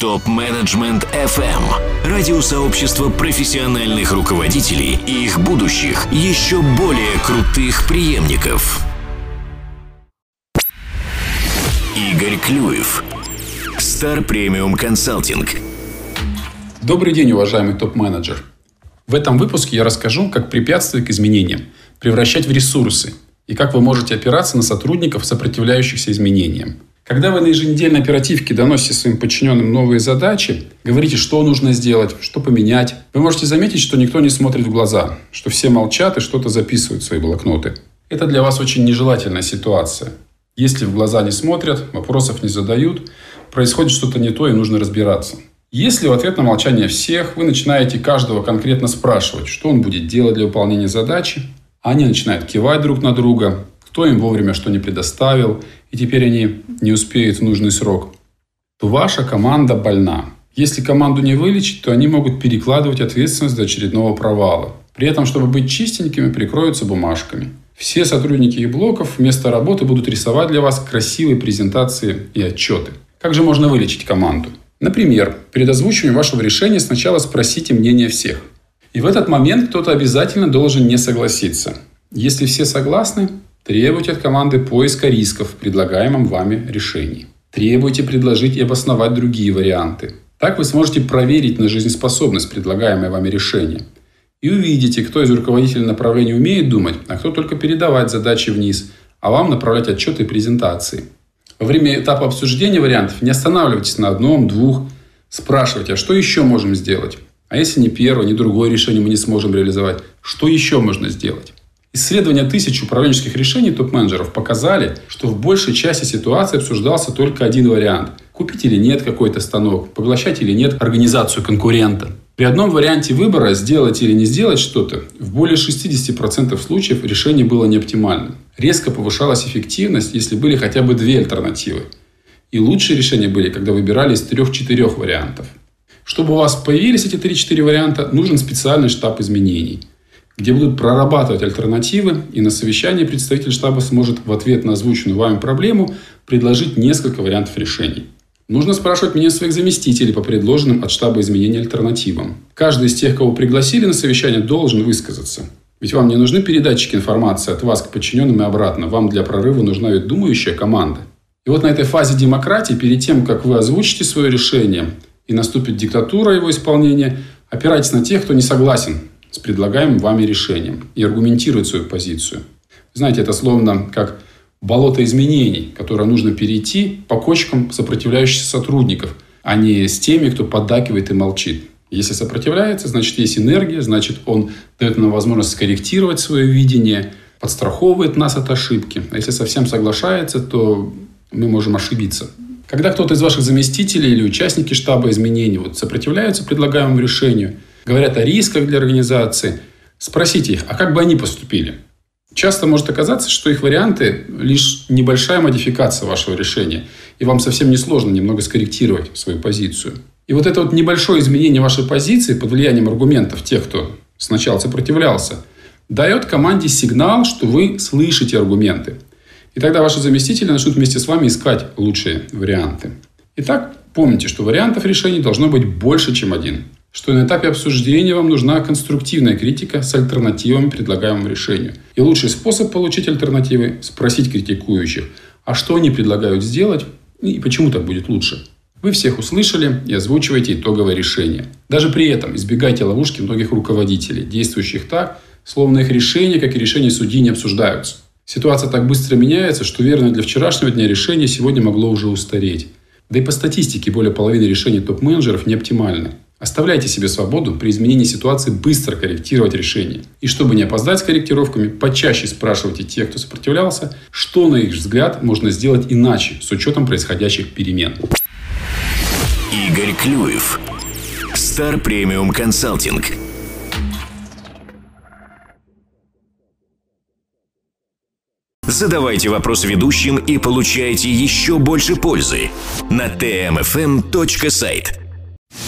Топ-менеджмент FM. Радиосообщество профессиональных руководителей и их будущих, еще более крутых преемников. Игорь Клюев. Стар Премиум Консалтинг. Добрый день, уважаемый топ-менеджер. В этом выпуске я расскажу, как препятствия к изменениям превращать в ресурсы и как вы можете опираться на сотрудников, сопротивляющихся изменениям. Когда вы на еженедельной оперативке доносите своим подчиненным новые задачи, говорите, что нужно сделать, что поменять, вы можете заметить, что никто не смотрит в глаза, что все молчат и что-то записывают в свои блокноты. Это для вас очень нежелательная ситуация. Если в глаза не смотрят, вопросов не задают, происходит что-то не то и нужно разбираться. Если в ответ на молчание всех вы начинаете каждого конкретно спрашивать, что он будет делать для выполнения задачи, они начинают кивать друг на друга, кто им вовремя что не предоставил, и теперь они не успеют в нужный срок, то ваша команда больна. Если команду не вылечить, то они могут перекладывать ответственность до очередного провала. При этом, чтобы быть чистенькими, прикроются бумажками. Все сотрудники их блоков вместо работы будут рисовать для вас красивые презентации и отчеты. Как же можно вылечить команду? Например, перед озвучиванием вашего решения сначала спросите мнение всех. И в этот момент кто-то обязательно должен не согласиться. Если все согласны, Требуйте от команды поиска рисков в предлагаемом вами решении. Требуйте предложить и обосновать другие варианты. Так вы сможете проверить на жизнеспособность предлагаемое вами решения. И увидите, кто из руководителей направления умеет думать, а кто только передавать задачи вниз, а вам направлять отчеты и презентации. Во время этапа обсуждения вариантов не останавливайтесь на одном, двух, спрашивайте, а что еще можем сделать? А если ни первое, ни другое решение мы не сможем реализовать, что еще можно сделать? Исследования тысяч управленческих решений топ-менеджеров показали, что в большей части ситуации обсуждался только один вариант – купить или нет какой-то станок, поглощать или нет организацию конкурента. При одном варианте выбора сделать или не сделать что-то, в более 60% случаев решение было неоптимальным. Резко повышалась эффективность, если были хотя бы две альтернативы. И лучшие решения были, когда выбирали из трех-четырех вариантов. Чтобы у вас появились эти 3-4 варианта, нужен специальный штаб изменений – где будут прорабатывать альтернативы, и на совещании представитель штаба сможет в ответ на озвученную вами проблему предложить несколько вариантов решений. Нужно спрашивать мнение своих заместителей по предложенным от штаба изменения альтернативам. Каждый из тех, кого пригласили на совещание, должен высказаться. Ведь вам не нужны передатчики информации от вас к подчиненным и обратно. Вам для прорыва нужна ведь думающая команда. И вот на этой фазе демократии, перед тем, как вы озвучите свое решение и наступит диктатура его исполнения, опирайтесь на тех, кто не согласен с предлагаемым вами решением и аргументирует свою позицию. Знаете, это словно как болото изменений, которое нужно перейти по кочкам сопротивляющихся сотрудников, а не с теми, кто поддакивает и молчит. Если сопротивляется, значит, есть энергия, значит, он дает нам возможность скорректировать свое видение, подстраховывает нас от ошибки. А если совсем соглашается, то мы можем ошибиться. Когда кто-то из ваших заместителей или участники штаба изменений вот, сопротивляются предлагаемому решению – говорят о рисках для организации, спросите их, а как бы они поступили? Часто может оказаться, что их варианты – лишь небольшая модификация вашего решения, и вам совсем несложно немного скорректировать свою позицию. И вот это вот небольшое изменение вашей позиции под влиянием аргументов тех, кто сначала сопротивлялся, дает команде сигнал, что вы слышите аргументы. И тогда ваши заместители начнут вместе с вами искать лучшие варианты. Итак, помните, что вариантов решений должно быть больше, чем один что на этапе обсуждения вам нужна конструктивная критика с альтернативами предлагаемому решению. И лучший способ получить альтернативы – спросить критикующих, а что они предлагают сделать и почему так будет лучше. Вы всех услышали и озвучиваете итоговое решение. Даже при этом избегайте ловушки многих руководителей, действующих так, словно их решения, как и решения судьи, не обсуждаются. Ситуация так быстро меняется, что верное для вчерашнего дня решение сегодня могло уже устареть. Да и по статистике более половины решений топ-менеджеров не оптимальны. Оставляйте себе свободу при изменении ситуации быстро корректировать решение. И чтобы не опоздать с корректировками, почаще спрашивайте тех, кто сопротивлялся, что, на их взгляд, можно сделать иначе с учетом происходящих перемен. Игорь Клюев. Стар Премиум Консалтинг. Задавайте вопрос ведущим и получайте еще больше пользы на tmfm.site.